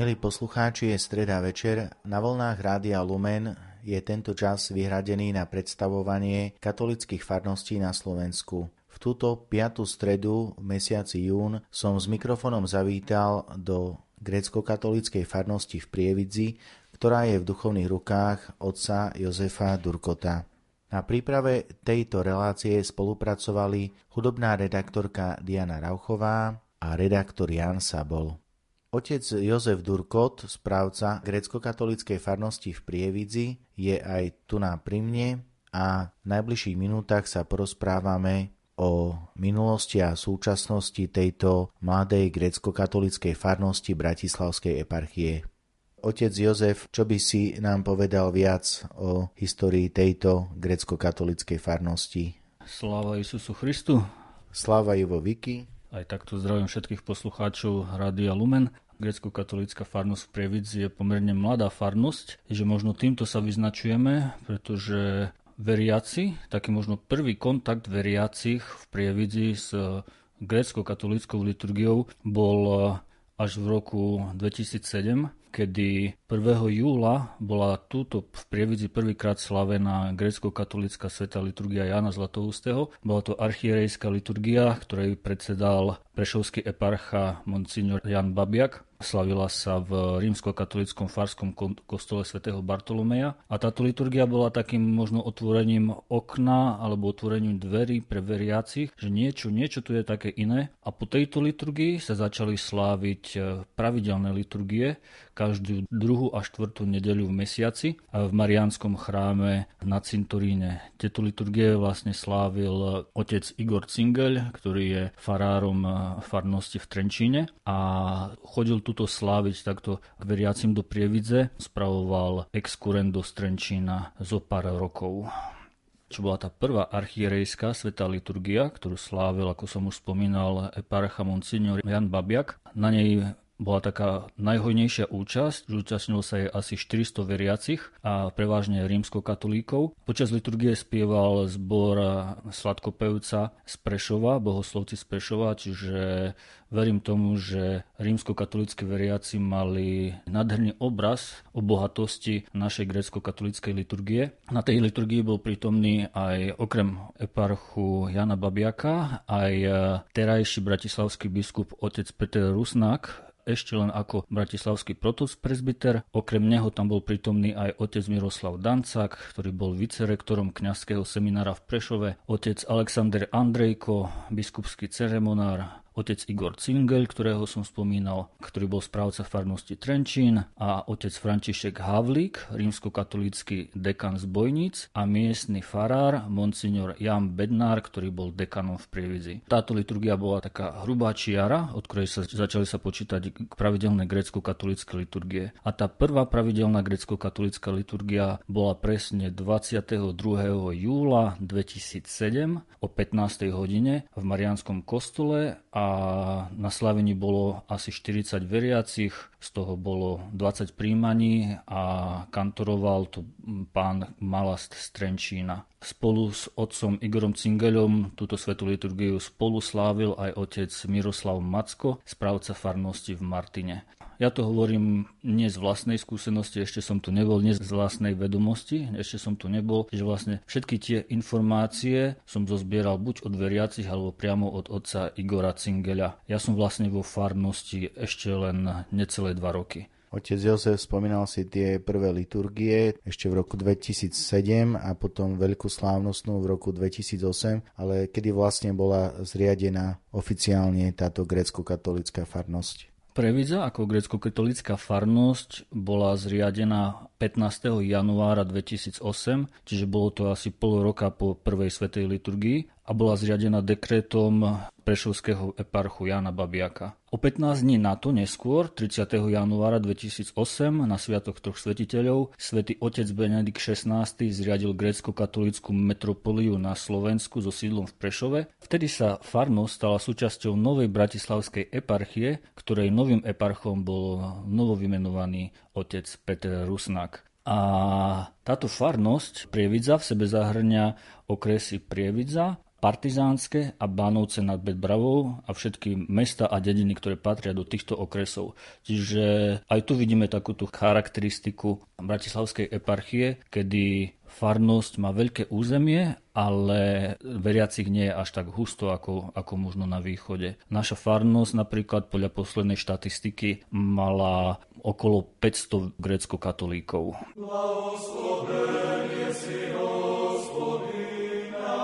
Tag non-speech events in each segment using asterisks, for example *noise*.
Milí poslucháči, je streda večer. Na vlnách Rádia Lumen je tento čas vyhradený na predstavovanie katolických farností na Slovensku. V túto piatú stredu v mesiaci jún som s mikrofonom zavítal do grécko-katolíckej farnosti v Prievidzi, ktorá je v duchovných rukách otca Jozefa Durkota. Na príprave tejto relácie spolupracovali hudobná redaktorka Diana Rauchová a redaktor Jan Sabol. Otec Jozef Durkot, správca grecko-katolíckej farnosti v Prievidzi, je aj tu na pri mne a v najbližších minútach sa porozprávame o minulosti a súčasnosti tejto mladej grecko-katolíckej farnosti Bratislavskej eparchie. Otec Jozef, čo by si nám povedal viac o histórii tejto grecko-katolíckej farnosti? Sláva Isusu Christu. Sláva Ivo Viki. Aj takto zdravím všetkých poslucháčov Rádia Lumen. Grecko-katolícka farnosť v Prievidzi je pomerne mladá farnosť, že možno týmto sa vyznačujeme, pretože veriaci, taký možno prvý kontakt veriacich v Prievidzi s grécko-katolíckou liturgiou bol až v roku 2007, kedy 1. júla bola túto v Prievidzi prvýkrát slavená grécko-katolická sveta liturgia Jana Zlatoustého. Bola to archierejská liturgia, ktorej predsedal prešovský eparcha Monsignor Jan Babiak. Slavila sa v rímsko-katolickom farskom kostole svätého Bartolomeja a táto liturgia bola takým možno otvorením okna alebo otvorením dverí pre veriacich, že niečo, niečo tu je také iné a po tejto liturgii sa začali sláviť e, pravidelné liturgie každú druhú a štvrtú nedeľu v mesiaci v Mariánskom chráme na cintoríne. Tieto liturgie vlastne slávil otec Igor Cingel, ktorý je farárom farnosti v Trenčíne a chodil túto sláviť takto k veriacim do Prievidze. Spravoval exkurent do Trenčína zo pár rokov čo bola tá prvá archierejská svetá liturgia, ktorú slávil, ako som už spomínal, eparcha Monsignor Jan Babiak. Na nej bola taká najhojnejšia účasť, zúčastnilo sa jej asi 400 veriacich a prevažne rímskokatolíkov. Počas liturgie spieval zbor sladkopevca z Prešova, bohoslovci z Prešova, čiže verím tomu, že rímskokatolíckí veriaci mali nádherný obraz o bohatosti našej grécko-katolíckej liturgie. Na tej liturgii bol prítomný aj okrem eparchu Jana Babiaka, aj terajší bratislavský biskup otec Peter Rusnák, ešte len ako bratislavský presbyter. Okrem neho tam bol prítomný aj otec Miroslav Dancak, ktorý bol vicerektorom kňazského seminára v Prešove, otec Alexander Andrejko, biskupský ceremonár, otec Igor Cingel, ktorého som spomínal, ktorý bol správca farnosti Trenčín a otec František Havlík, rímskokatolícky dekan z Bojníc a miestny farár monsignor Jan Bednár, ktorý bol dekanom v Prievidzi. Táto liturgia bola taká hrubá čiara, od ktorej sa začali sa počítať pravidelné grécko-katolícke liturgie. A tá prvá pravidelná grécko-katolická liturgia bola presne 22. júla 2007 o 15. hodine v Marianskom kostole a a na slavení bolo asi 40 veriacich, z toho bolo 20 príjmaní a kantoroval to pán Malast z Trenčína. Spolu s otcom Igorom Cingelom túto svetú liturgiu spolu slávil aj otec Miroslav Macko, správca farnosti v Martine. Ja to hovorím nie z vlastnej skúsenosti, ešte som tu nebol, nie z vlastnej vedomosti, ešte som tu nebol, že vlastne všetky tie informácie som zozbieral buď od veriacich alebo priamo od otca Igora Cingela. Ja som vlastne vo farnosti ešte len necelé dva roky. Otec Jozef spomínal si tie prvé liturgie ešte v roku 2007 a potom veľkú slávnostnú v roku 2008, ale kedy vlastne bola zriadená oficiálne táto grécko-katolická farnosť? Previdza ako grecko-katolická farnosť bola zriadená 15. januára 2008, čiže bolo to asi pol roka po prvej svetej liturgii a bola zriadená dekrétom prešovského eparchu Jana Babiaka. O 15 dní na to neskôr, 30. januára 2008, na Sviatok troch svetiteľov, svätý otec Benedikt XVI zriadil grécko-katolickú metropoliu na Slovensku so sídlom v Prešove. Vtedy sa farnosť stala súčasťou novej bratislavskej eparchie, ktorej novým eparchom bol novovymenovaný otec Peter Rusnak. A táto farnosť Prievidza v sebe zahrňa okresy Prievidza Partizánske a Bánovce nad Bedbravou a všetky mesta a dediny, ktoré patria do týchto okresov. Čiže aj tu vidíme takúto charakteristiku Bratislavskej eparchie, kedy farnosť má veľké územie, ale veriacich nie je až tak husto ako, ako možno na východe. Naša farnosť napríklad podľa poslednej štatistiky mala okolo 500 grécko-katolíkov. Blahosloven si že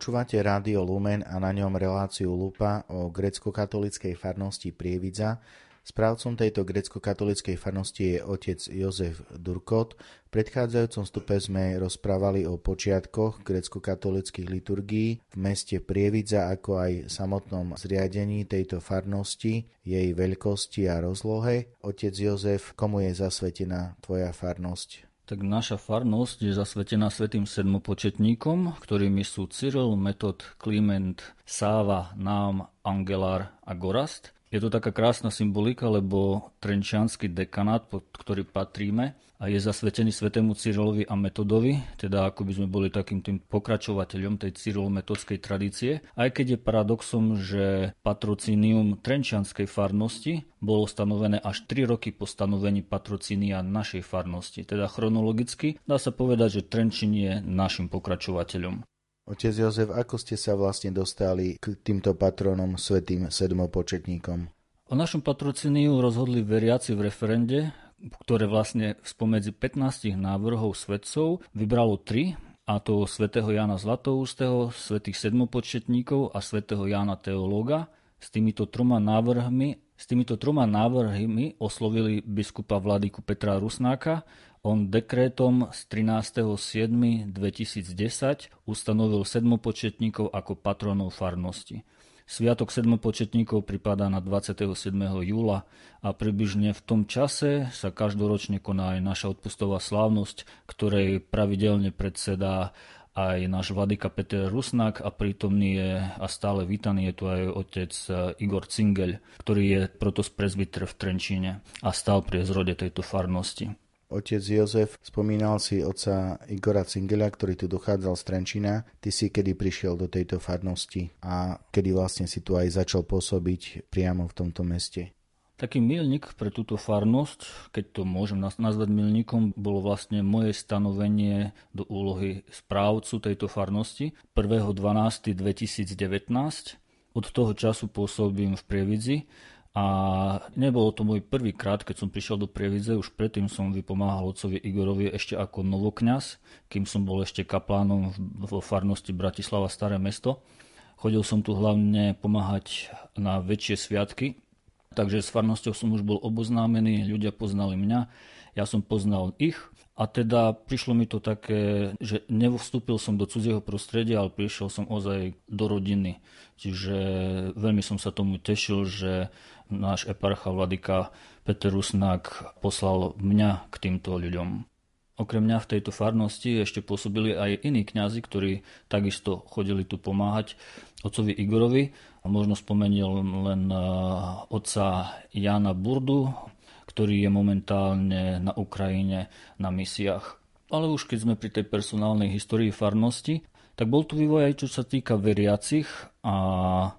Počúvate Rádio Lumen a na ňom reláciu Lupa o grecko-katolickej farnosti Prievidza Správcom tejto grecko-katolíckej farnosti je otec Jozef Durkot. V predchádzajúcom stupe sme rozprávali o počiatkoch grecko-katolíckých liturgií v meste Prievidza, ako aj samotnom zriadení tejto farnosti, jej veľkosti a rozlohe. Otec Jozef, komu je zasvetená tvoja farnosť? Tak naša farnosť je zasvetená svetým sedmopočetníkom, ktorými sú Cyril, Metod, Kliment, Sáva, Nám, Angelár a Gorast. Je to taká krásna symbolika, lebo Trenčianský dekanát, pod ktorý patríme, a je zasvetený svetému Cyrilovi a Metodovi, teda ako by sme boli takým tým pokračovateľom tej cyrilometodskej tradície, aj keď je paradoxom, že patrocínium Trenčianskej farnosti bolo stanovené až 3 roky po stanovení patrocínia našej farnosti. Teda chronologicky dá sa povedať, že Trenčín je našim pokračovateľom. Otec Jozef, ako ste sa vlastne dostali k týmto patronom svetým sedmopočetníkom? O našom patrocíniu rozhodli veriaci v referende, ktoré vlastne spomedzi 15 návrhov svetcov vybralo tri, a to svätého Jana Zlatoústeho, svätých sedmopočetníkov a svätého Jana Teológa. S týmito troma návrhmi s týmito troma návrhmi oslovili biskupa vladyku Petra Rusnáka on dekrétom z 13.7.2010 ustanovil sedmopočetníkov ako patronov farnosti. Sviatok sedmopočetníkov pripadá na 27. júla a približne v tom čase sa každoročne koná aj naša odpustová slávnosť, ktorej pravidelne predsedá aj náš vladyka Peter Rusnak a prítomný je a stále vítaný je tu aj otec e, Igor Cingel, ktorý je protos prezbiter v Trenčíne a stal pri zrode tejto farnosti. Otec Jozef, spomínal si oca Igora Cingela, ktorý tu dochádzal z Trenčina. Ty si kedy prišiel do tejto farnosti a kedy vlastne si tu aj začal pôsobiť priamo v tomto meste? Taký milník pre túto farnosť, keď to môžem nazvať milníkom, bolo vlastne moje stanovenie do úlohy správcu tejto farnosti 1.12.2019. Od toho času pôsobím v Prievidzi a nebolo to môj prvý krát, keď som prišiel do Prievidze, už predtým som vypomáhal otcovi Igorovi ešte ako novokňaz, kým som bol ešte kaplánom vo farnosti Bratislava Staré mesto. Chodil som tu hlavne pomáhať na väčšie sviatky, takže s farnosťou som už bol oboznámený, ľudia poznali mňa, ja som poznal ich a teda prišlo mi to také, že nevstúpil som do cudzieho prostredia, ale prišiel som ozaj do rodiny. Čiže veľmi som sa tomu tešil, že náš eparcha vladyka Peter Rusnák poslal mňa k týmto ľuďom. Okrem mňa v tejto farnosti ešte pôsobili aj iní kňazi, ktorí takisto chodili tu pomáhať otcovi Igorovi. Možno spomenil len eh, otca Jana Burdu, ktorý je momentálne na Ukrajine na misiách. Ale už keď sme pri tej personálnej histórii farnosti, tak bol tu vývoj aj čo sa týka veriacich a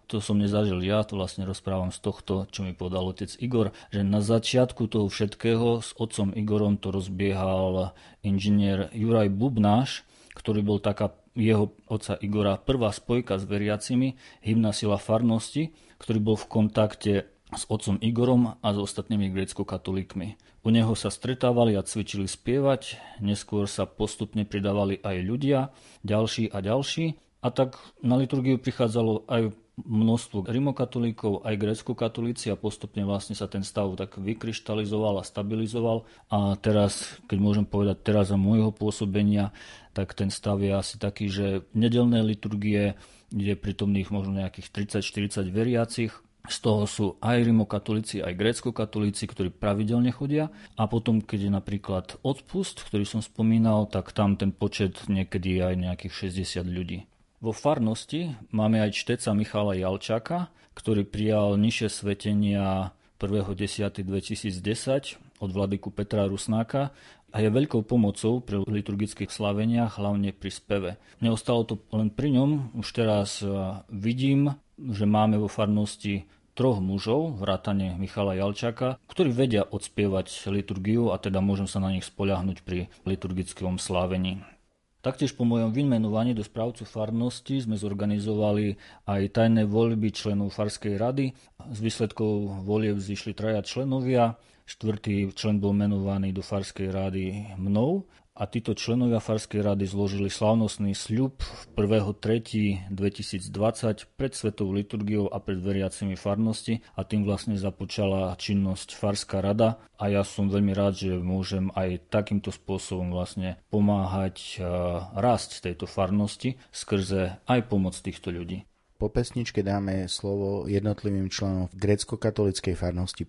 to som nezažil ja, to vlastne rozprávam z tohto, čo mi povedal otec Igor, že na začiatku toho všetkého s otcom Igorom to rozbiehal inžinier Juraj Bubnáš, ktorý bol taká jeho otca Igora prvá spojka s veriacimi, hymna sila farnosti, ktorý bol v kontakte s otcom Igorom a s ostatnými grécko-katolíkmi. U neho sa stretávali a cvičili spievať, neskôr sa postupne pridávali aj ľudia, ďalší a ďalší. A tak na liturgiu prichádzalo aj množstvo rimokatolíkov, aj grécko-katolíci a postupne vlastne sa ten stav tak vykryštalizoval a stabilizoval. A teraz, keď môžem povedať teraz za môjho pôsobenia, tak ten stav je asi taký, že nedelné liturgie je prítomných možno nejakých 30-40 veriacich, z toho sú aj rimokatolíci, aj grécko-katolíci, ktorí pravidelne chodia. A potom, keď je napríklad odpust, ktorý som spomínal, tak tam ten počet niekedy aj nejakých 60 ľudí. Vo farnosti máme aj čteca Michala Jalčáka, ktorý prijal nižšie svetenia 1.10.2010 od vladyku Petra Rusnáka a je veľkou pomocou pri liturgických slaveniach, hlavne pri speve. Neostalo to len pri ňom, už teraz vidím že máme vo farnosti troch mužov, vrátane Michala Jalčaka, ktorí vedia odspievať liturgiu a teda môžem sa na nich spoľahnúť pri liturgickom slávení. Taktiež po mojom vymenovaní do správcu farnosti sme zorganizovali aj tajné voľby členov Farskej rady. Z výsledkov volieb zišli traja členovia, štvrtý člen bol menovaný do Farskej rady mnou a títo členovia Farskej rady zložili slavnostný sľub 1.3.2020 pred Svetovou liturgiou a pred veriacimi farnosti a tým vlastne započala činnosť Farská rada a ja som veľmi rád, že môžem aj takýmto spôsobom vlastne pomáhať rásť tejto farnosti skrze aj pomoc týchto ľudí. Po pesničke dáme slovo jednotlivým členom grecko-katolíckej farnosti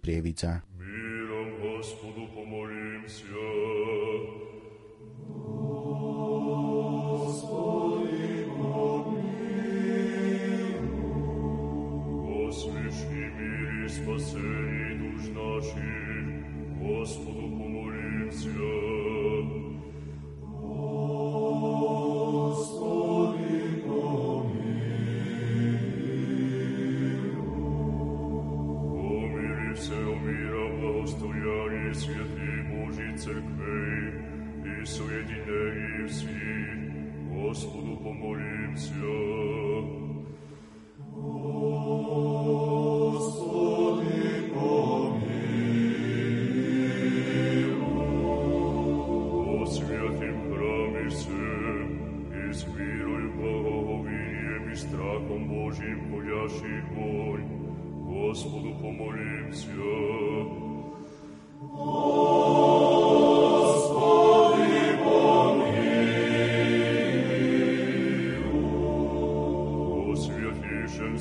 silenzio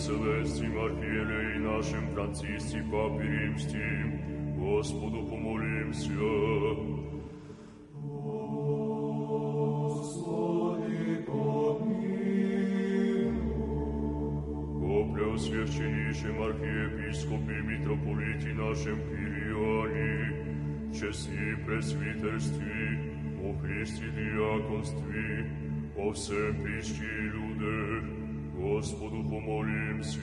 Prievica. Preosvješćenjišem arhijepiskopi mitropoliti našem Kirioni, česni presviterstvi, o Hristi diakonstvi, o всем прищи люде, Господу помолимся.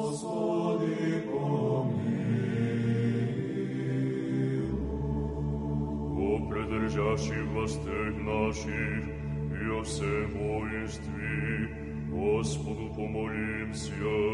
Господи, помилуй. О предржавших властях наших, и о всем воинстве, Господу помолимся.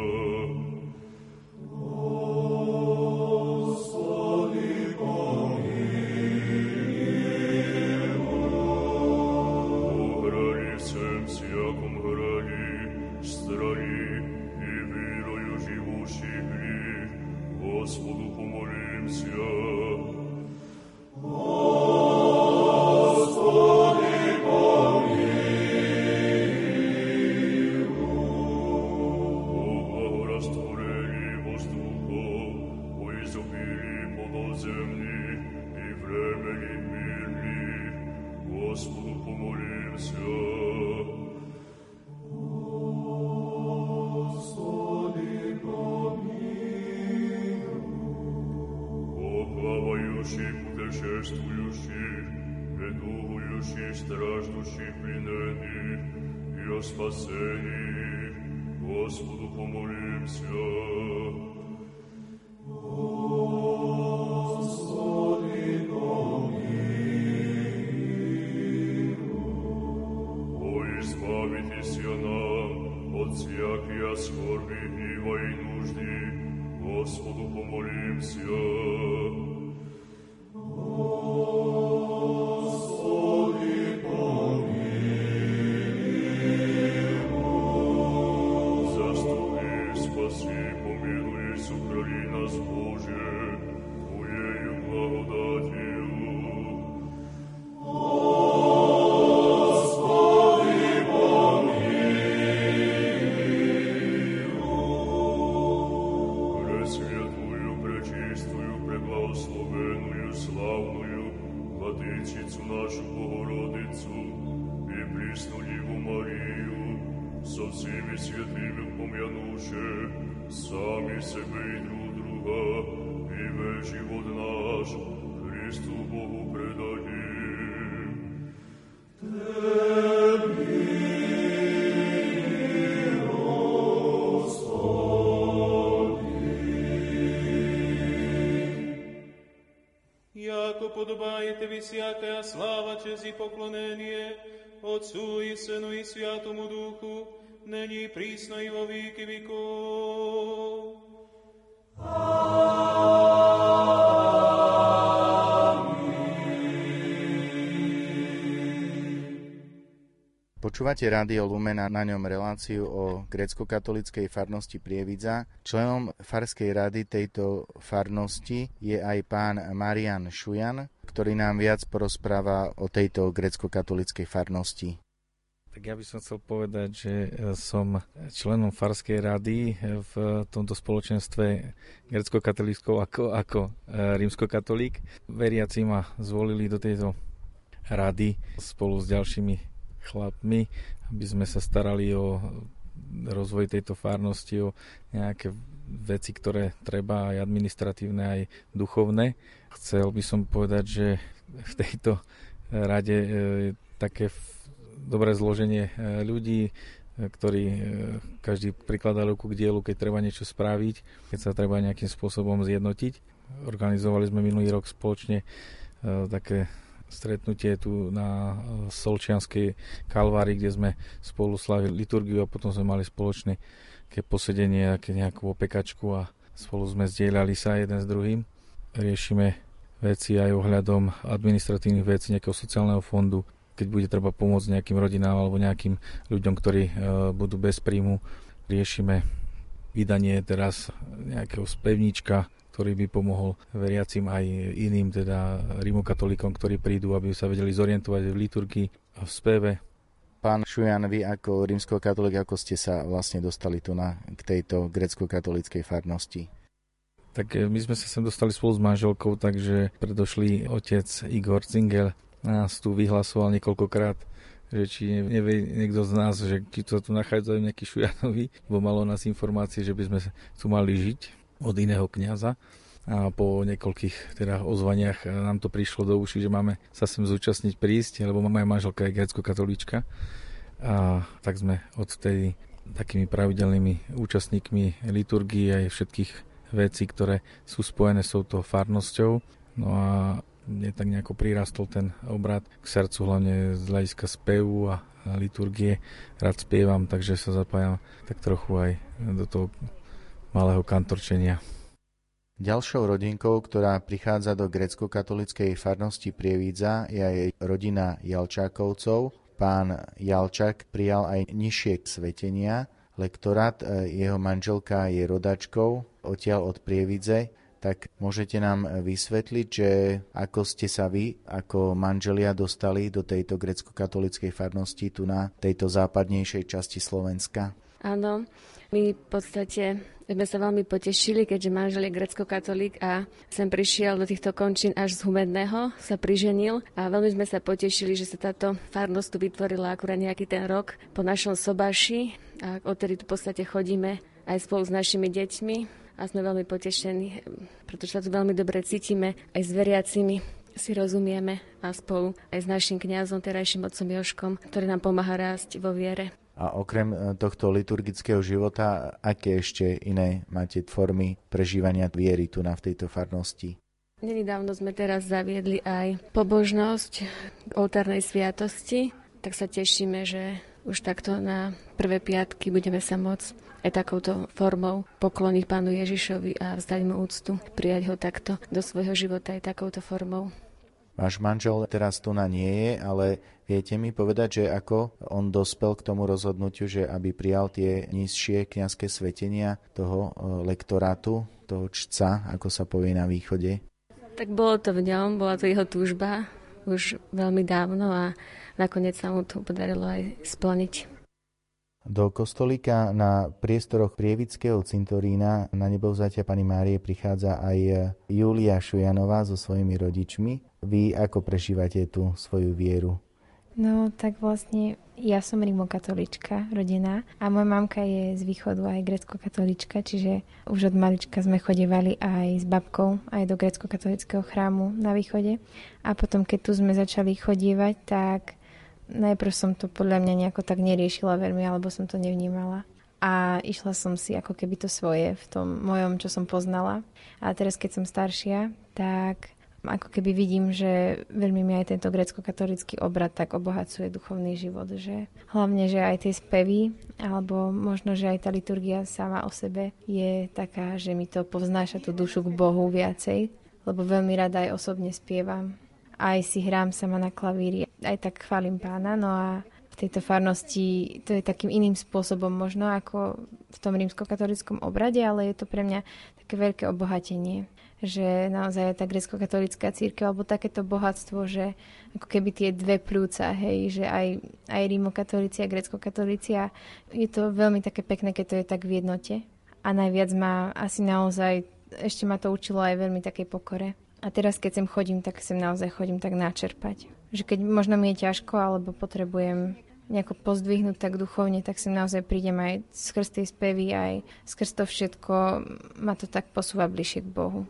всякая слава, честь и поклонение Отцу и Сыну и Святому Духу, ныне и присно Počúvate Rádio Lumena, na ňom reláciu o grecko-katolíckej farnosti Prievidza. Členom farskej rady tejto farnosti je aj pán Marian Šujan, ktorý nám viac porozpráva o tejto grecko-katolíckej farnosti. Tak ja by som chcel povedať, že som členom Farskej rady v tomto spoločenstve grecko-katolíckou ako, ako e, rímsko-katolík. Veriaci ma zvolili do tejto rady spolu s ďalšími chlapmi, aby sme sa starali o rozvoj tejto farnosti, o nejaké veci, ktoré treba aj administratívne, aj duchovné. Chcel by som povedať, že v tejto rade e, je také dobré zloženie e, ľudí, e, ktorí každý prikladá ruku k dielu, keď treba niečo spraviť, keď sa treba nejakým spôsobom zjednotiť. Organizovali sme minulý rok spoločne také stretnutie tu na e, Solčianskej kalvári, kde sme spolu slavili liturgiu a potom sme mali spoločné ke posedenie, ke nejakú opekačku a spolu sme zdieľali sa jeden s druhým. Riešime veci aj ohľadom administratívnych vecí nejakého sociálneho fondu, keď bude treba pomôcť nejakým rodinám alebo nejakým ľuďom, ktorí e, budú bez príjmu. Riešime vydanie teraz nejakého spevníčka, ktorý by pomohol veriacim aj iným, teda rimokatolíkom, ktorí prídu, aby sa vedeli zorientovať v liturgii a v speve. Pán Šujan, vy ako rímsko-katolík, ako ste sa vlastne dostali tu na, k tejto grecko-katolíckej farnosti? Tak eh, my sme sa sem dostali spolu s manželkou, takže predošlý otec Igor Zingel nás tu vyhlasoval niekoľkokrát že či nevie niekto z nás, že či to tu nachádzajú nejakí šujanovi, bo malo nás informácie, že by sme tu mali žiť od iného kniaza a po niekoľkých teda ozvaniach nám to prišlo do uši, že máme sa sem zúčastniť prísť, lebo moja manželka je grecko-katolíčka a tak sme odtedy takými pravidelnými účastníkmi liturgii aj všetkých vecí, ktoré sú spojené s touto farnosťou. No a mne tak nejako prirastol ten obrad k srdcu, hlavne z hľadiska spevu a liturgie. Rád spievam, takže sa zapájam tak trochu aj do toho malého kantorčenia. Ďalšou rodinkou, ktorá prichádza do grecko-katolickej farnosti Prievidza, je aj rodina Jalčákovcov. Pán Jalčák prijal aj nižšie svetenia. Lektorát, e, jeho manželka je rodačkou odtiaľ od Prievidze, tak môžete nám vysvetliť, že ako ste sa vy ako manželia dostali do tejto grecko-katolíckej farnosti tu na tejto západnejšej časti Slovenska? Áno, my v podstate sme sa veľmi potešili, keďže manžel je grecko-katolík a sem prišiel do týchto končín až z Humedného, sa priženil a veľmi sme sa potešili, že sa táto farnosť tu vytvorila akurát nejaký ten rok po našom sobáši a odtedy tu v podstate chodíme aj spolu s našimi deťmi a sme veľmi potešení, pretože sa tu veľmi dobre cítime aj s veriacimi si rozumieme a spolu aj s našim kňazom, terajším otcom Joškom, ktorý nám pomáha rásť vo viere. A okrem e, tohto liturgického života, aké ešte iné máte formy prežívania viery tu na v tejto farnosti? Nedávno sme teraz zaviedli aj pobožnosť oltárnej sviatosti, tak sa tešíme, že už takto na prvé piatky budeme sa môcť aj takouto formou pokloniť Pánu Ježišovi a vzdať mu úctu, prijať ho takto do svojho života aj takouto formou. Váš manžel teraz tu na nie je, ale viete mi povedať, že ako on dospel k tomu rozhodnutiu, že aby prijal tie nižšie kňazské svetenia toho e, lektorátu, toho čca, ako sa povie na východe? Tak bolo to v ňom, bola to jeho túžba už veľmi dávno a nakoniec sa mu to podarilo aj splniť. Do kostolíka na priestoroch Prievického cintorína na nebovzatia Pani Márie prichádza aj Julia Šujanová so svojimi rodičmi. Vy ako prežívate tú svoju vieru? No, tak vlastne ja som rimokatolička, rodina a moja mamka je z východu aj grecko-katolička, čiže už od malička sme chodevali aj s babkou aj do grecko-katolického chrámu na východe. A potom, keď tu sme začali chodievať, tak najprv som to podľa mňa nejako tak neriešila veľmi, alebo som to nevnímala. A išla som si ako keby to svoje v tom mojom, čo som poznala. A teraz, keď som staršia, tak ako keby vidím, že veľmi mi aj tento grecko-katolický obrad tak obohacuje duchovný život, že hlavne, že aj tie spevy, alebo možno, že aj tá liturgia sama o sebe je taká, že mi to povznáša tú dušu k Bohu viacej, lebo veľmi rada aj osobne spievam aj si hrám sama na klavíri, aj tak chválim pána, no a v tejto farnosti to je takým iným spôsobom možno ako v tom rímskokatolickom obrade, ale je to pre mňa také veľké obohatenie že naozaj tá grecko-katolická církev alebo takéto bohatstvo, že ako keby tie dve plúca, hej, že aj, aj rímokatolíci a grecko-katolíci a je to veľmi také pekné, keď to je tak v jednote. A najviac ma asi naozaj, ešte ma to učilo aj veľmi takej pokore. A teraz, keď sem chodím, tak sem naozaj chodím tak načerpať že keď možno mi je ťažko alebo potrebujem nejako pozdvihnúť tak duchovne, tak sem naozaj prídem aj skrz tej spevy, aj skrz to všetko ma to tak posúva bližšie k Bohu.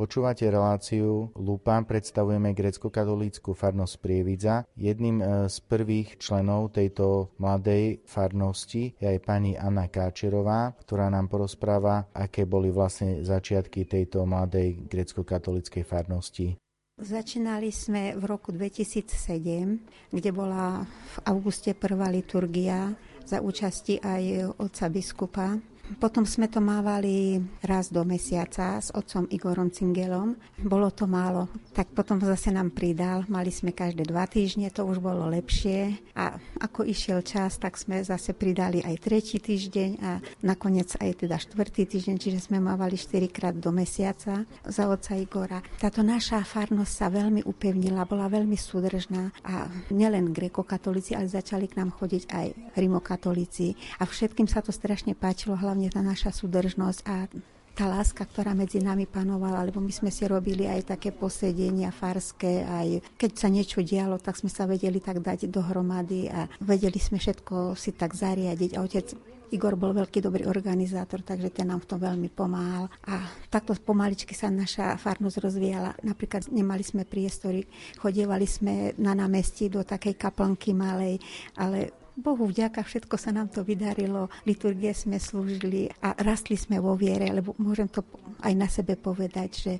Počúvate reláciu Lupa, predstavujeme grecko-katolícku farnosť Prievidza. Jedným e, z prvých členov tejto mladej farnosti je aj pani Anna Káčerová, ktorá nám porozpráva, aké boli vlastne začiatky tejto mladej grecko-katolíckej farnosti. Začínali sme v roku 2007, kde bola v auguste prvá liturgia za účasti aj otca biskupa potom sme to mávali raz do mesiaca s otcom Igorom Cingelom. Bolo to málo, tak potom zase nám pridal. Mali sme každé dva týždne, to už bolo lepšie. A ako išiel čas, tak sme zase pridali aj tretí týždeň a nakoniec aj teda štvrtý týždeň, čiže sme mávali štyrikrát do mesiaca za otca Igora. Táto naša farnosť sa veľmi upevnila, bola veľmi súdržná a nielen grekokatolíci, ale začali k nám chodiť aj rimokatolíci a všetkým sa to strašne páčilo, hlavne hlavne tá naša súdržnosť a tá láska, ktorá medzi nami panovala, lebo my sme si robili aj také posedenia farské, aj keď sa niečo dialo, tak sme sa vedeli tak dať dohromady a vedeli sme všetko si tak zariadiť. A otec Igor bol veľký dobrý organizátor, takže ten nám v tom veľmi pomáhal. A takto pomaličky sa naša farnosť rozvíjala. Napríklad nemali sme priestory, chodievali sme na námestí do takej kaplnky malej, ale Bohu vďaka, všetko sa nám to vydarilo, liturgie sme slúžili a rastli sme vo viere, lebo môžem to aj na sebe povedať, že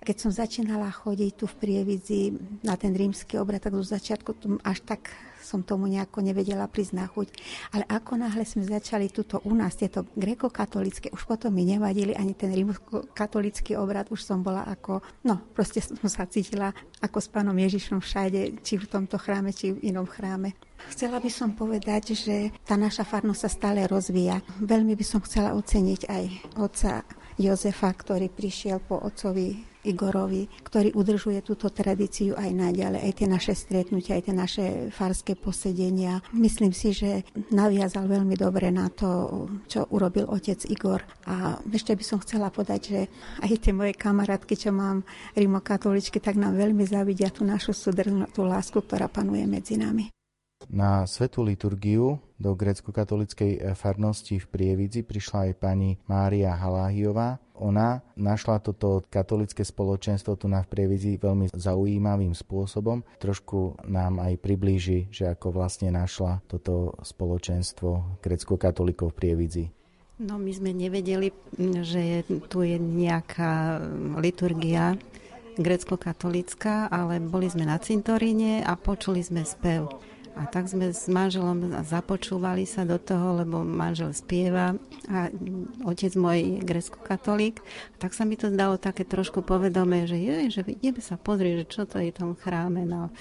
keď som začínala chodiť tu v Prievidzi na ten rímsky obrad, tak zo začiatku až tak som tomu nejako nevedela na chuť. Ale ako náhle sme začali tuto u nás, tieto grekokatolické, už potom mi nevadili ani ten rímskokatolický obrad, už som bola ako, no proste som sa cítila ako s pánom Ježišom všade, či v tomto chráme, či v inom chráme. Chcela by som povedať, že tá naša farnosť sa stále rozvíja. Veľmi by som chcela oceniť aj otca Jozefa, ktorý prišiel po otcovi Igorovi, ktorý udržuje túto tradíciu aj naďalej, aj tie naše stretnutia, aj tie naše farské posedenia. Myslím si, že naviazal veľmi dobre na to, čo urobil otec Igor. A ešte by som chcela povedať, že aj tie moje kamarátky, čo mám rimokatoličky, tak nám veľmi zavidia tú našu súdrnú, tú lásku, ktorá panuje medzi nami. Na svetú liturgiu do grecko-katolickej farnosti v Prievidzi prišla aj pani Mária Haláhiová. Ona našla toto katolické spoločenstvo tu na v Prievidzi veľmi zaujímavým spôsobom. Trošku nám aj priblíži, že ako vlastne našla toto spoločenstvo grecko-katolíkov v Prievidzi. No my sme nevedeli, že tu je nejaká liturgia grecko-katolická, ale boli sme na cintoríne a počuli sme spev. A tak sme s manželom započúvali sa do toho, lebo manžel spieva a otec môj grecko-katolík. Tak sa mi to dalo také trošku povedomé, že je, že ideme sa pozrieť, že čo to je v tom chráme. No,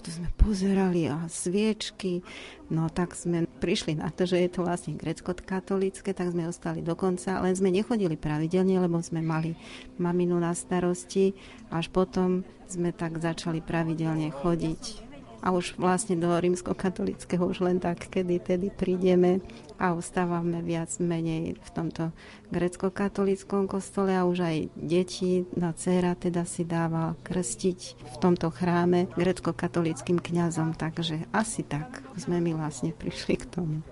to sme pozerali a sviečky, no tak sme prišli na to, že je to vlastne grecko-katolícke, tak sme ostali dokonca, len sme nechodili pravidelne, lebo sme mali maminu na starosti, až potom sme tak začali pravidelne chodiť a už vlastne do rímskokatolického už len tak, kedy tedy prídeme a ostávame viac menej v tomto grecko-katolickom kostole a už aj deti, no dcera teda si dáva krstiť v tomto chráme grecko-katolickým kňazom, takže asi tak sme my vlastne prišli k tomu.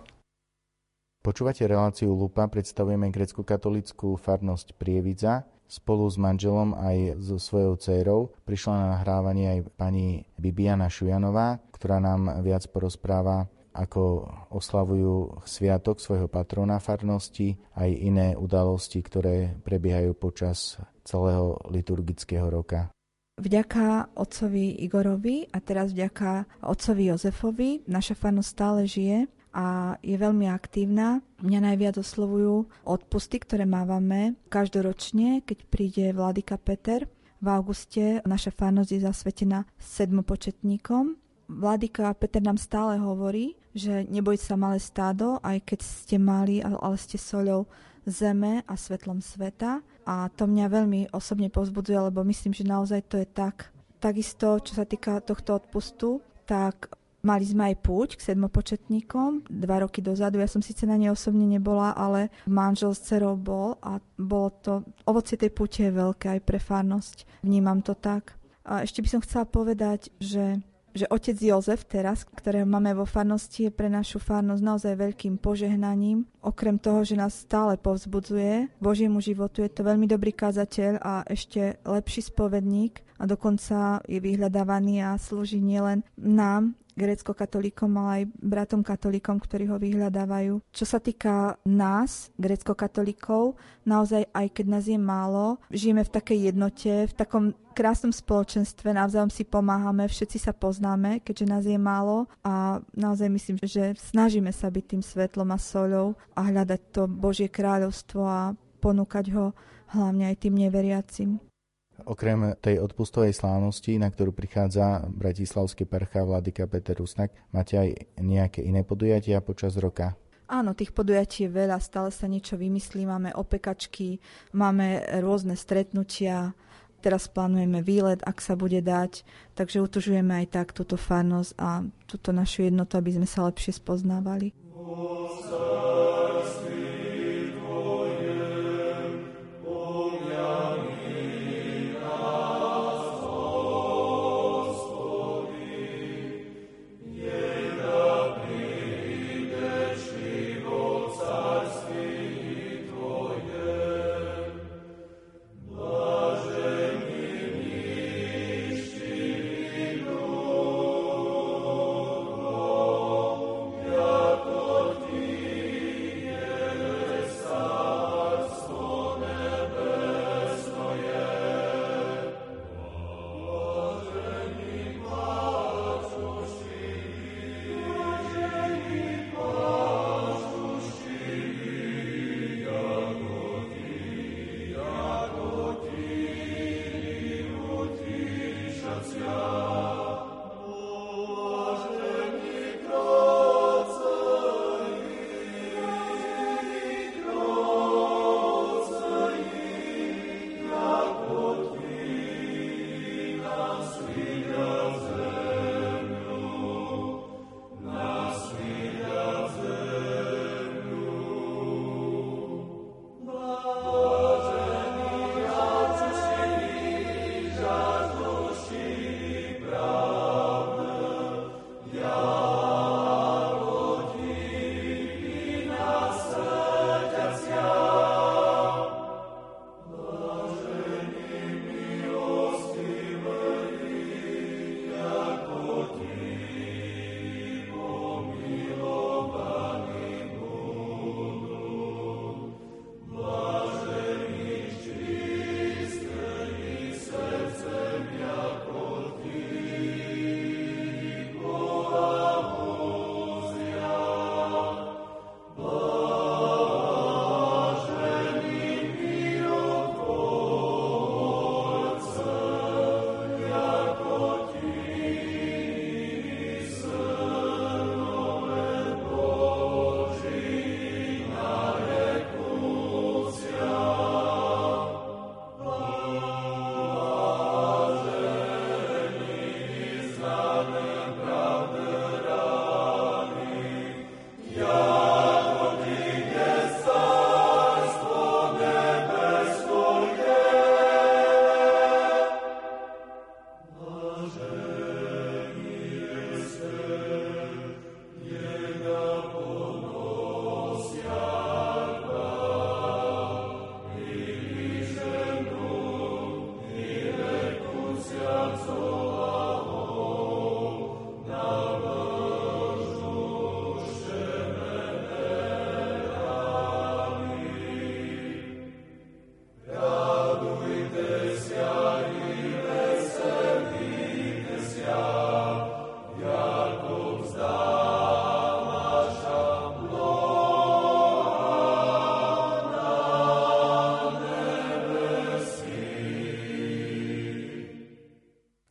Počúvate reláciu Lupa, predstavujeme grecko-katolickú farnosť Prievidza spolu s manželom aj so svojou dcerou. Prišla na nahrávanie aj pani Bibiana Šujanová, ktorá nám viac porozpráva ako oslavujú sviatok svojho patrona farnosti, aj iné udalosti, ktoré prebiehajú počas celého liturgického roka. Vďaka otcovi Igorovi a teraz vďaka otcovi Jozefovi naša farnosť stále žije a je veľmi aktívna. Mňa najviac oslovujú odpusty, ktoré mávame každoročne, keď príde Vladyka Peter. V auguste naša farnosť je zasvetená sedmopočetníkom. Vladyka Peter nám stále hovorí, že neboj sa malé stádo, aj keď ste mali, ale ste soľou zeme a svetlom sveta. A to mňa veľmi osobne povzbudzuje, lebo myslím, že naozaj to je tak. Takisto, čo sa týka tohto odpustu, tak Mali sme aj púť k sedmopočetníkom dva roky dozadu. Ja som síce na nej osobne nebola, ale manžel s cerou bol a bolo to, ovocie tej púte je veľké aj pre farnosť. Vnímam to tak. A ešte by som chcela povedať, že že otec Jozef teraz, ktorého máme vo farnosti, je pre našu farnosť naozaj veľkým požehnaním. Okrem toho, že nás stále povzbudzuje Božiemu životu, je to veľmi dobrý kazateľ a ešte lepší spovedník a dokonca je vyhľadávaný a slúži nielen nám, grécko-katolíkom, ale aj bratom katolíkom, ktorí ho vyhľadávajú. Čo sa týka nás, grécko-katolíkov, naozaj aj keď nás je málo, žijeme v takej jednote, v takom krásnom spoločenstve, navzájom si pomáhame, všetci sa poznáme, keďže nás je málo a naozaj myslím, že snažíme sa byť tým svetlom a soľou a hľadať to Božie kráľovstvo a ponúkať ho hlavne aj tým neveriacim. Okrem tej odpustovej slávnosti, na ktorú prichádza bratislavský percha Vladyka Peter Rusnak, máte aj nejaké iné podujatia počas roka? Áno, tých podujatí je veľa, stále sa niečo vymyslí, máme opekačky, máme rôzne stretnutia, teraz plánujeme výlet, ak sa bude dať, takže utužujeme aj tak túto farnosť a túto našu jednotu, aby sme sa lepšie spoznávali.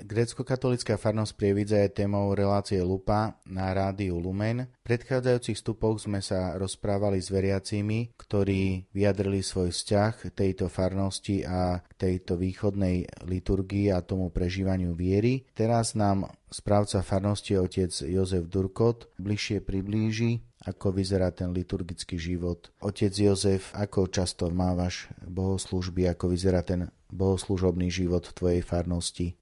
Grécko-katolická farnosť Prievidza je témou relácie Lupa na rádiu Lumen. V predchádzajúcich stupoch sme sa rozprávali s veriacimi, ktorí vyjadrili svoj vzťah tejto farnosti a tejto východnej liturgii a tomu prežívaniu viery. Teraz nám správca farnosti otec Jozef Durkot bližšie priblíži, ako vyzerá ten liturgický život. Otec Jozef, ako často mávaš bohoslužby, ako vyzerá ten bohoslužobný život v tvojej farnosti?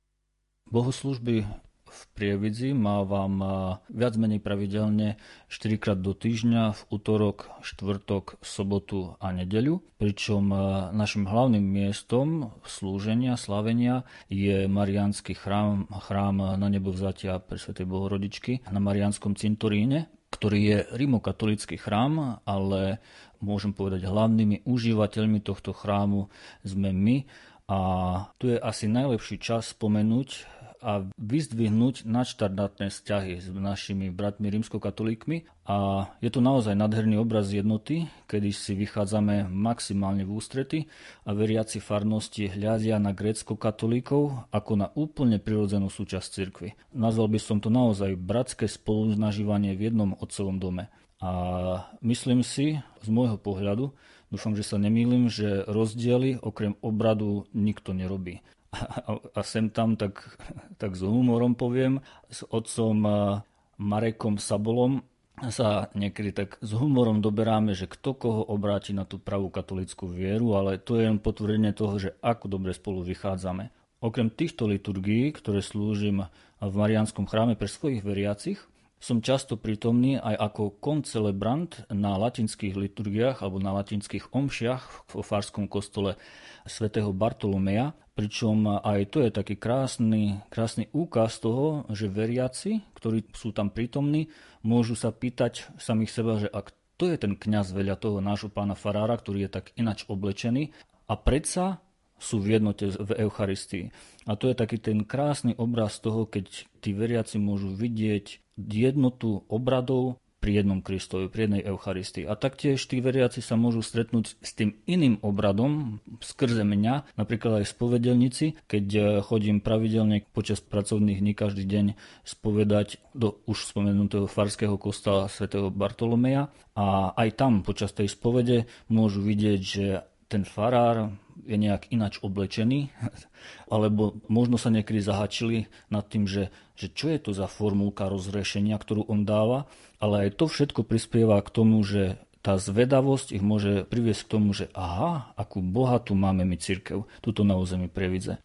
Bohoslužby v Prievidzi mávam viac menej pravidelne 4 krát do týždňa v útorok, štvrtok, sobotu a nedeľu. Pričom našim hlavným miestom slúženia, slavenia je Mariánsky chrám, chrám na nebovzatia pre Svetej Bohorodičky na Mariánskom cintoríne, ktorý je rimokatolický chrám, ale môžem povedať hlavnými užívateľmi tohto chrámu sme my a tu je asi najlepší čas spomenúť a vyzdvihnúť nadštandardné vzťahy s našimi bratmi rímskokatolíkmi a je to naozaj nádherný obraz jednoty, kedy si vychádzame maximálne v ústrety a veriaci farnosti hľadia na grécko-katolíkov ako na úplne prirodzenú súčasť cirkvy. Nazval by som to naozaj bratské spolunažívanie v jednom otcovom dome. A myslím si, z môjho pohľadu, Dúfam, že sa nemýlim, že rozdiely okrem obradu nikto nerobí. A, a sem tam tak, tak s humorom poviem, s otcom Marekom Sabolom sa niekedy tak s humorom doberáme, že kto koho obráti na tú pravú katolickú vieru, ale to je len potvrdenie toho, že ako dobre spolu vychádzame. Okrem týchto liturgií, ktoré slúžim v Marianskom chráme pre svojich veriacich, som často prítomný aj ako koncelebrant na latinských liturgiách alebo na latinských omšiach v Farskom kostole svätého Bartolomeja, pričom aj to je taký krásny, krásny úkaz toho, že veriaci, ktorí sú tam prítomní, môžu sa pýtať samých seba, že ak to je ten kňaz veľa toho nášho pána Farára, ktorý je tak inač oblečený a predsa sú v jednote v Eucharistii. A to je taký ten krásny obraz toho, keď tí veriaci môžu vidieť jednotu obradov pri jednom Kristovi, pri jednej Eucharistii. A taktiež tí veriaci sa môžu stretnúť s tým iným obradom skrze mňa, napríklad aj spovedelnici, keď eh, chodím pravidelne počas pracovných dní každý deň spovedať do už spomenutého farského kostola svätého Bartolomeja a aj tam počas tej spovede môžu vidieť, že ten farár je nejak inač oblečený, *laughs* alebo možno sa niekedy zahačili nad tým, že, že čo je to za formulka rozrešenia, ktorú on dáva, ale aj to všetko prispieva k tomu, že tá zvedavosť ich môže priviesť k tomu, že aha, akú bohatú máme my církev, tuto na území Previdze.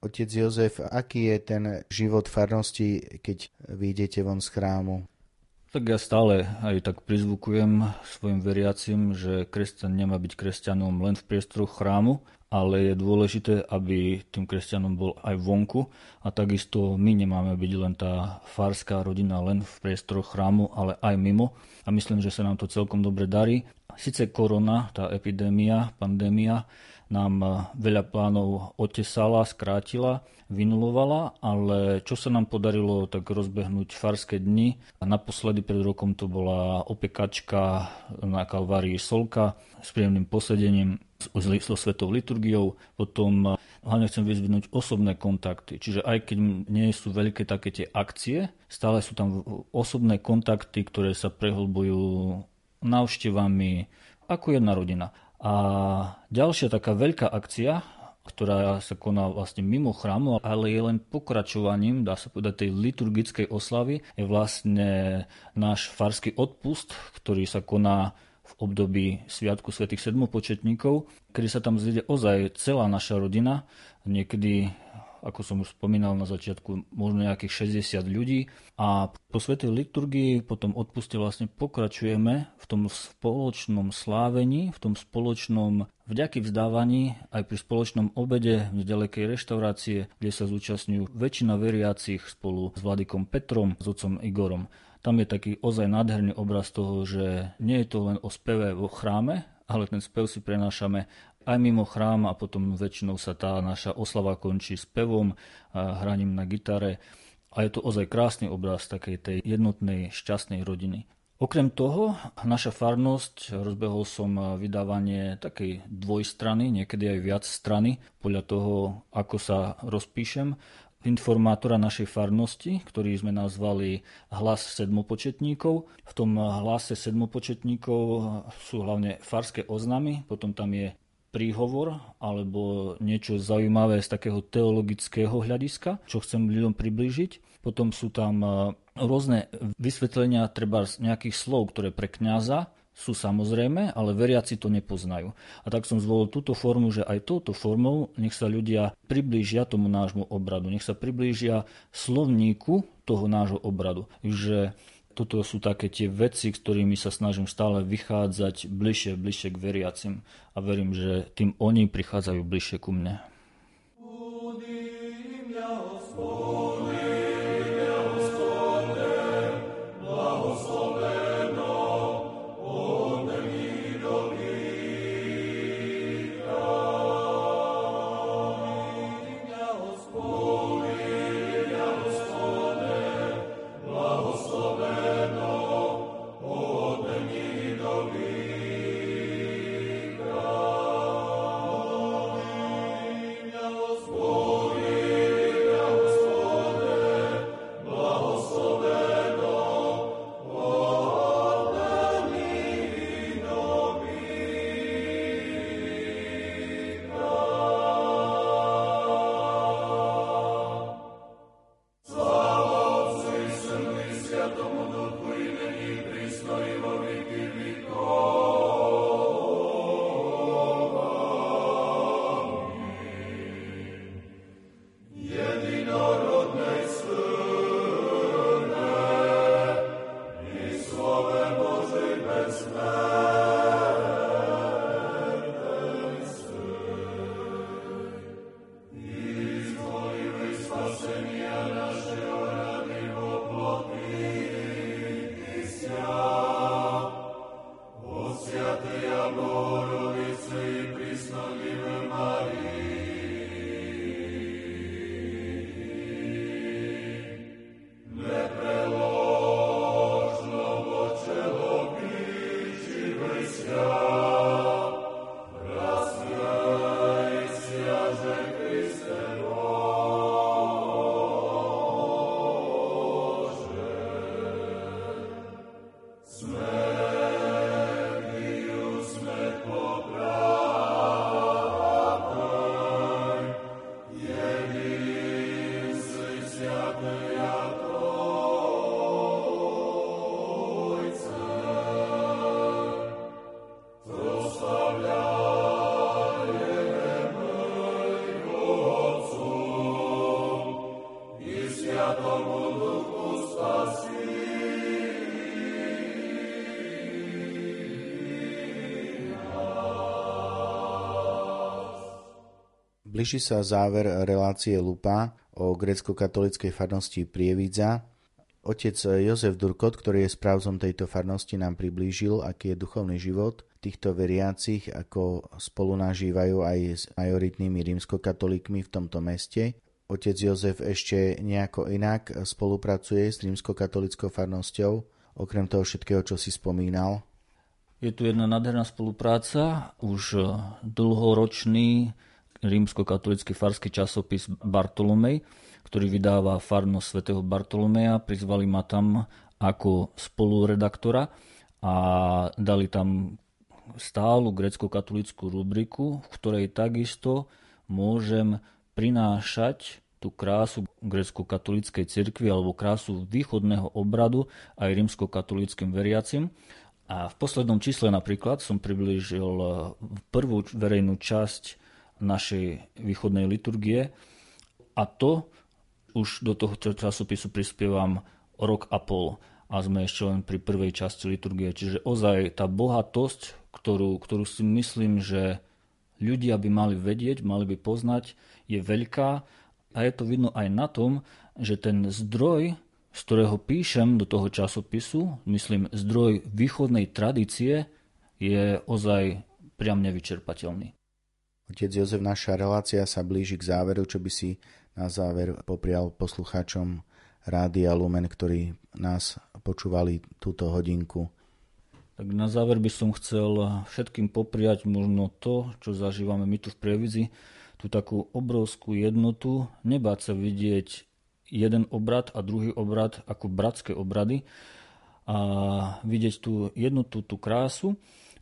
Otec Jozef, aký je ten život farnosti, keď vyjdete von z chrámu? Tak ja stále aj tak prizvukujem svojim veriacim, že kresťan nemá byť kresťanom len v priestoroch chrámu, ale je dôležité, aby tým kresťanom bol aj vonku a takisto my nemáme byť len tá farská rodina len v priestoroch chrámu, ale aj mimo a myslím, že sa nám to celkom dobre darí. Sice korona, tá epidémia, pandémia nám veľa plánov otesala, skrátila, vynulovala, ale čo sa nám podarilo tak rozbehnúť farské dni. Naposledy pred rokom to bola opekačka na Kalvárii Solka s príjemným posedením so svetou liturgiou. Potom hlavne chcem vyzvinúť osobné kontakty. Čiže aj keď nie sú veľké také tie akcie, stále sú tam osobné kontakty, ktoré sa prehlbujú návštevami ako jedna rodina. A ďalšia taká veľká akcia, ktorá sa koná vlastne mimo chrámu, ale je len pokračovaním, dá sa povedať, tej liturgickej oslavy, je vlastne náš farský odpust, ktorý sa koná v období Sviatku svätých sedmopočetníkov, kedy sa tam zjede ozaj celá naša rodina, niekedy ako som už spomínal na začiatku, možno nejakých 60 ľudí. A po svetej liturgii, potom odpuste vlastne pokračujeme v tom spoločnom slávení, v tom spoločnom vďaky vzdávaní, aj pri spoločnom obede v nedalekej reštaurácie, kde sa zúčastňujú väčšina veriacich spolu s vladikom Petrom, s otcom Igorom. Tam je taký ozaj nádherný obraz toho, že nie je to len o speve vo chráme, ale ten spev si prenášame aj mimo chrám a potom väčšinou sa tá naša oslava končí s pevom hraním na gitare. A je to ozaj krásny obraz takej tej jednotnej, šťastnej rodiny. Okrem toho, naša farnosť, rozbehol som vydávanie takej dvojstrany, niekedy aj viac strany, podľa toho, ako sa rozpíšem, informátora našej farnosti, ktorý sme nazvali Hlas sedmopočetníkov. V tom hlase sedmopočetníkov sú hlavne farské oznamy, potom tam je príhovor alebo niečo zaujímavé z takého teologického hľadiska, čo chcem ľuďom priblížiť. Potom sú tam e, rôzne vysvetlenia treba z nejakých slov, ktoré pre kňaza sú samozrejme, ale veriaci to nepoznajú. A tak som zvolil túto formu, že aj touto formou nech sa ľudia priblížia tomu nášmu obradu, nech sa priblížia slovníku toho nášho obradu. Že toto sú také tie veci, ktorými sa snažím stále vychádzať bližšie, bližšie k veriacim a verím, že tým oni prichádzajú bližšie ku mne. Blíži sa záver relácie Lupa o grecko-katolickej farnosti Prievidza. Otec Jozef Durkot, ktorý je správcom tejto farnosti, nám priblížil, aký je duchovný život týchto veriacich, ako spolu nažívajú aj s majoritnými rímskokatolíkmi v tomto meste. Otec Jozef ešte nejako inak spolupracuje s rímskokatolickou farnosťou, okrem toho všetkého, čo si spomínal. Je tu jedna nádherná spolupráca, už dlhoročný rímsko-katolický farský časopis Bartolomej, ktorý vydáva farnosť svätého Bartolomeja. Prizvali ma tam ako spoluredaktora a dali tam stálu grecko-katolickú rubriku, v ktorej takisto môžem prinášať tú krásu grecko-katolíckej cirkvi alebo krásu východného obradu aj rímsko-katolíckým veriacim. A v poslednom čísle napríklad som priblížil prvú verejnú časť našej východnej liturgie a to už do toho časopisu prispievam rok a pol a sme ešte len pri prvej časti liturgie. Čiže ozaj tá bohatosť, ktorú, ktorú si myslím, že ľudia by mali vedieť, mali by poznať, je veľká a je to vidno aj na tom, že ten zdroj, z ktorého píšem do toho časopisu, myslím zdroj východnej tradície, je ozaj priam nevyčerpateľný. Otec Jozef, naša relácia sa blíži k záveru, čo by si na záver poprial poslucháčom Rádia Lumen, ktorí nás počúvali túto hodinku. Tak na záver by som chcel všetkým popriať možno to, čo zažívame my tu v Prievidzi, tú takú obrovskú jednotu, nebáť sa vidieť jeden obrad a druhý obrad ako bratské obrady a vidieť tú jednotu, tú krásu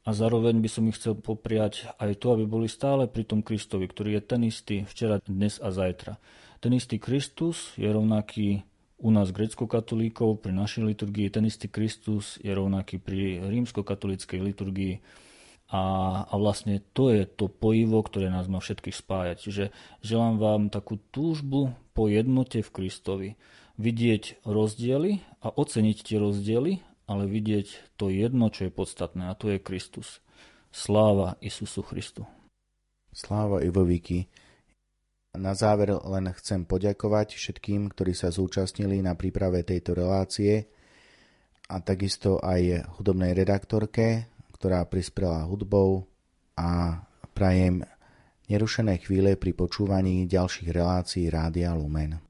a zároveň by som ich chcel popriať aj to, aby boli stále pri tom Kristovi, ktorý je ten istý včera, dnes a zajtra. Ten istý Kristus je rovnaký u nás grecko-katolíkov pri našej liturgii ten istý Kristus je rovnaký pri rímsko-katolíckej liturgii a, a vlastne to je to pojivo, ktoré nás má všetkých spájať. Čiže želám vám takú túžbu po jednote v Kristovi. Vidieť rozdiely a oceniť tie rozdiely, ale vidieť to jedno, čo je podstatné, a to je Kristus. Sláva Isusu Christu. Sláva Ivovíky. Na záver len chcem poďakovať všetkým, ktorí sa zúčastnili na príprave tejto relácie a takisto aj hudobnej redaktorke, ktorá prispela hudbou a prajem nerušené chvíle pri počúvaní ďalších relácií Rádia Lumen.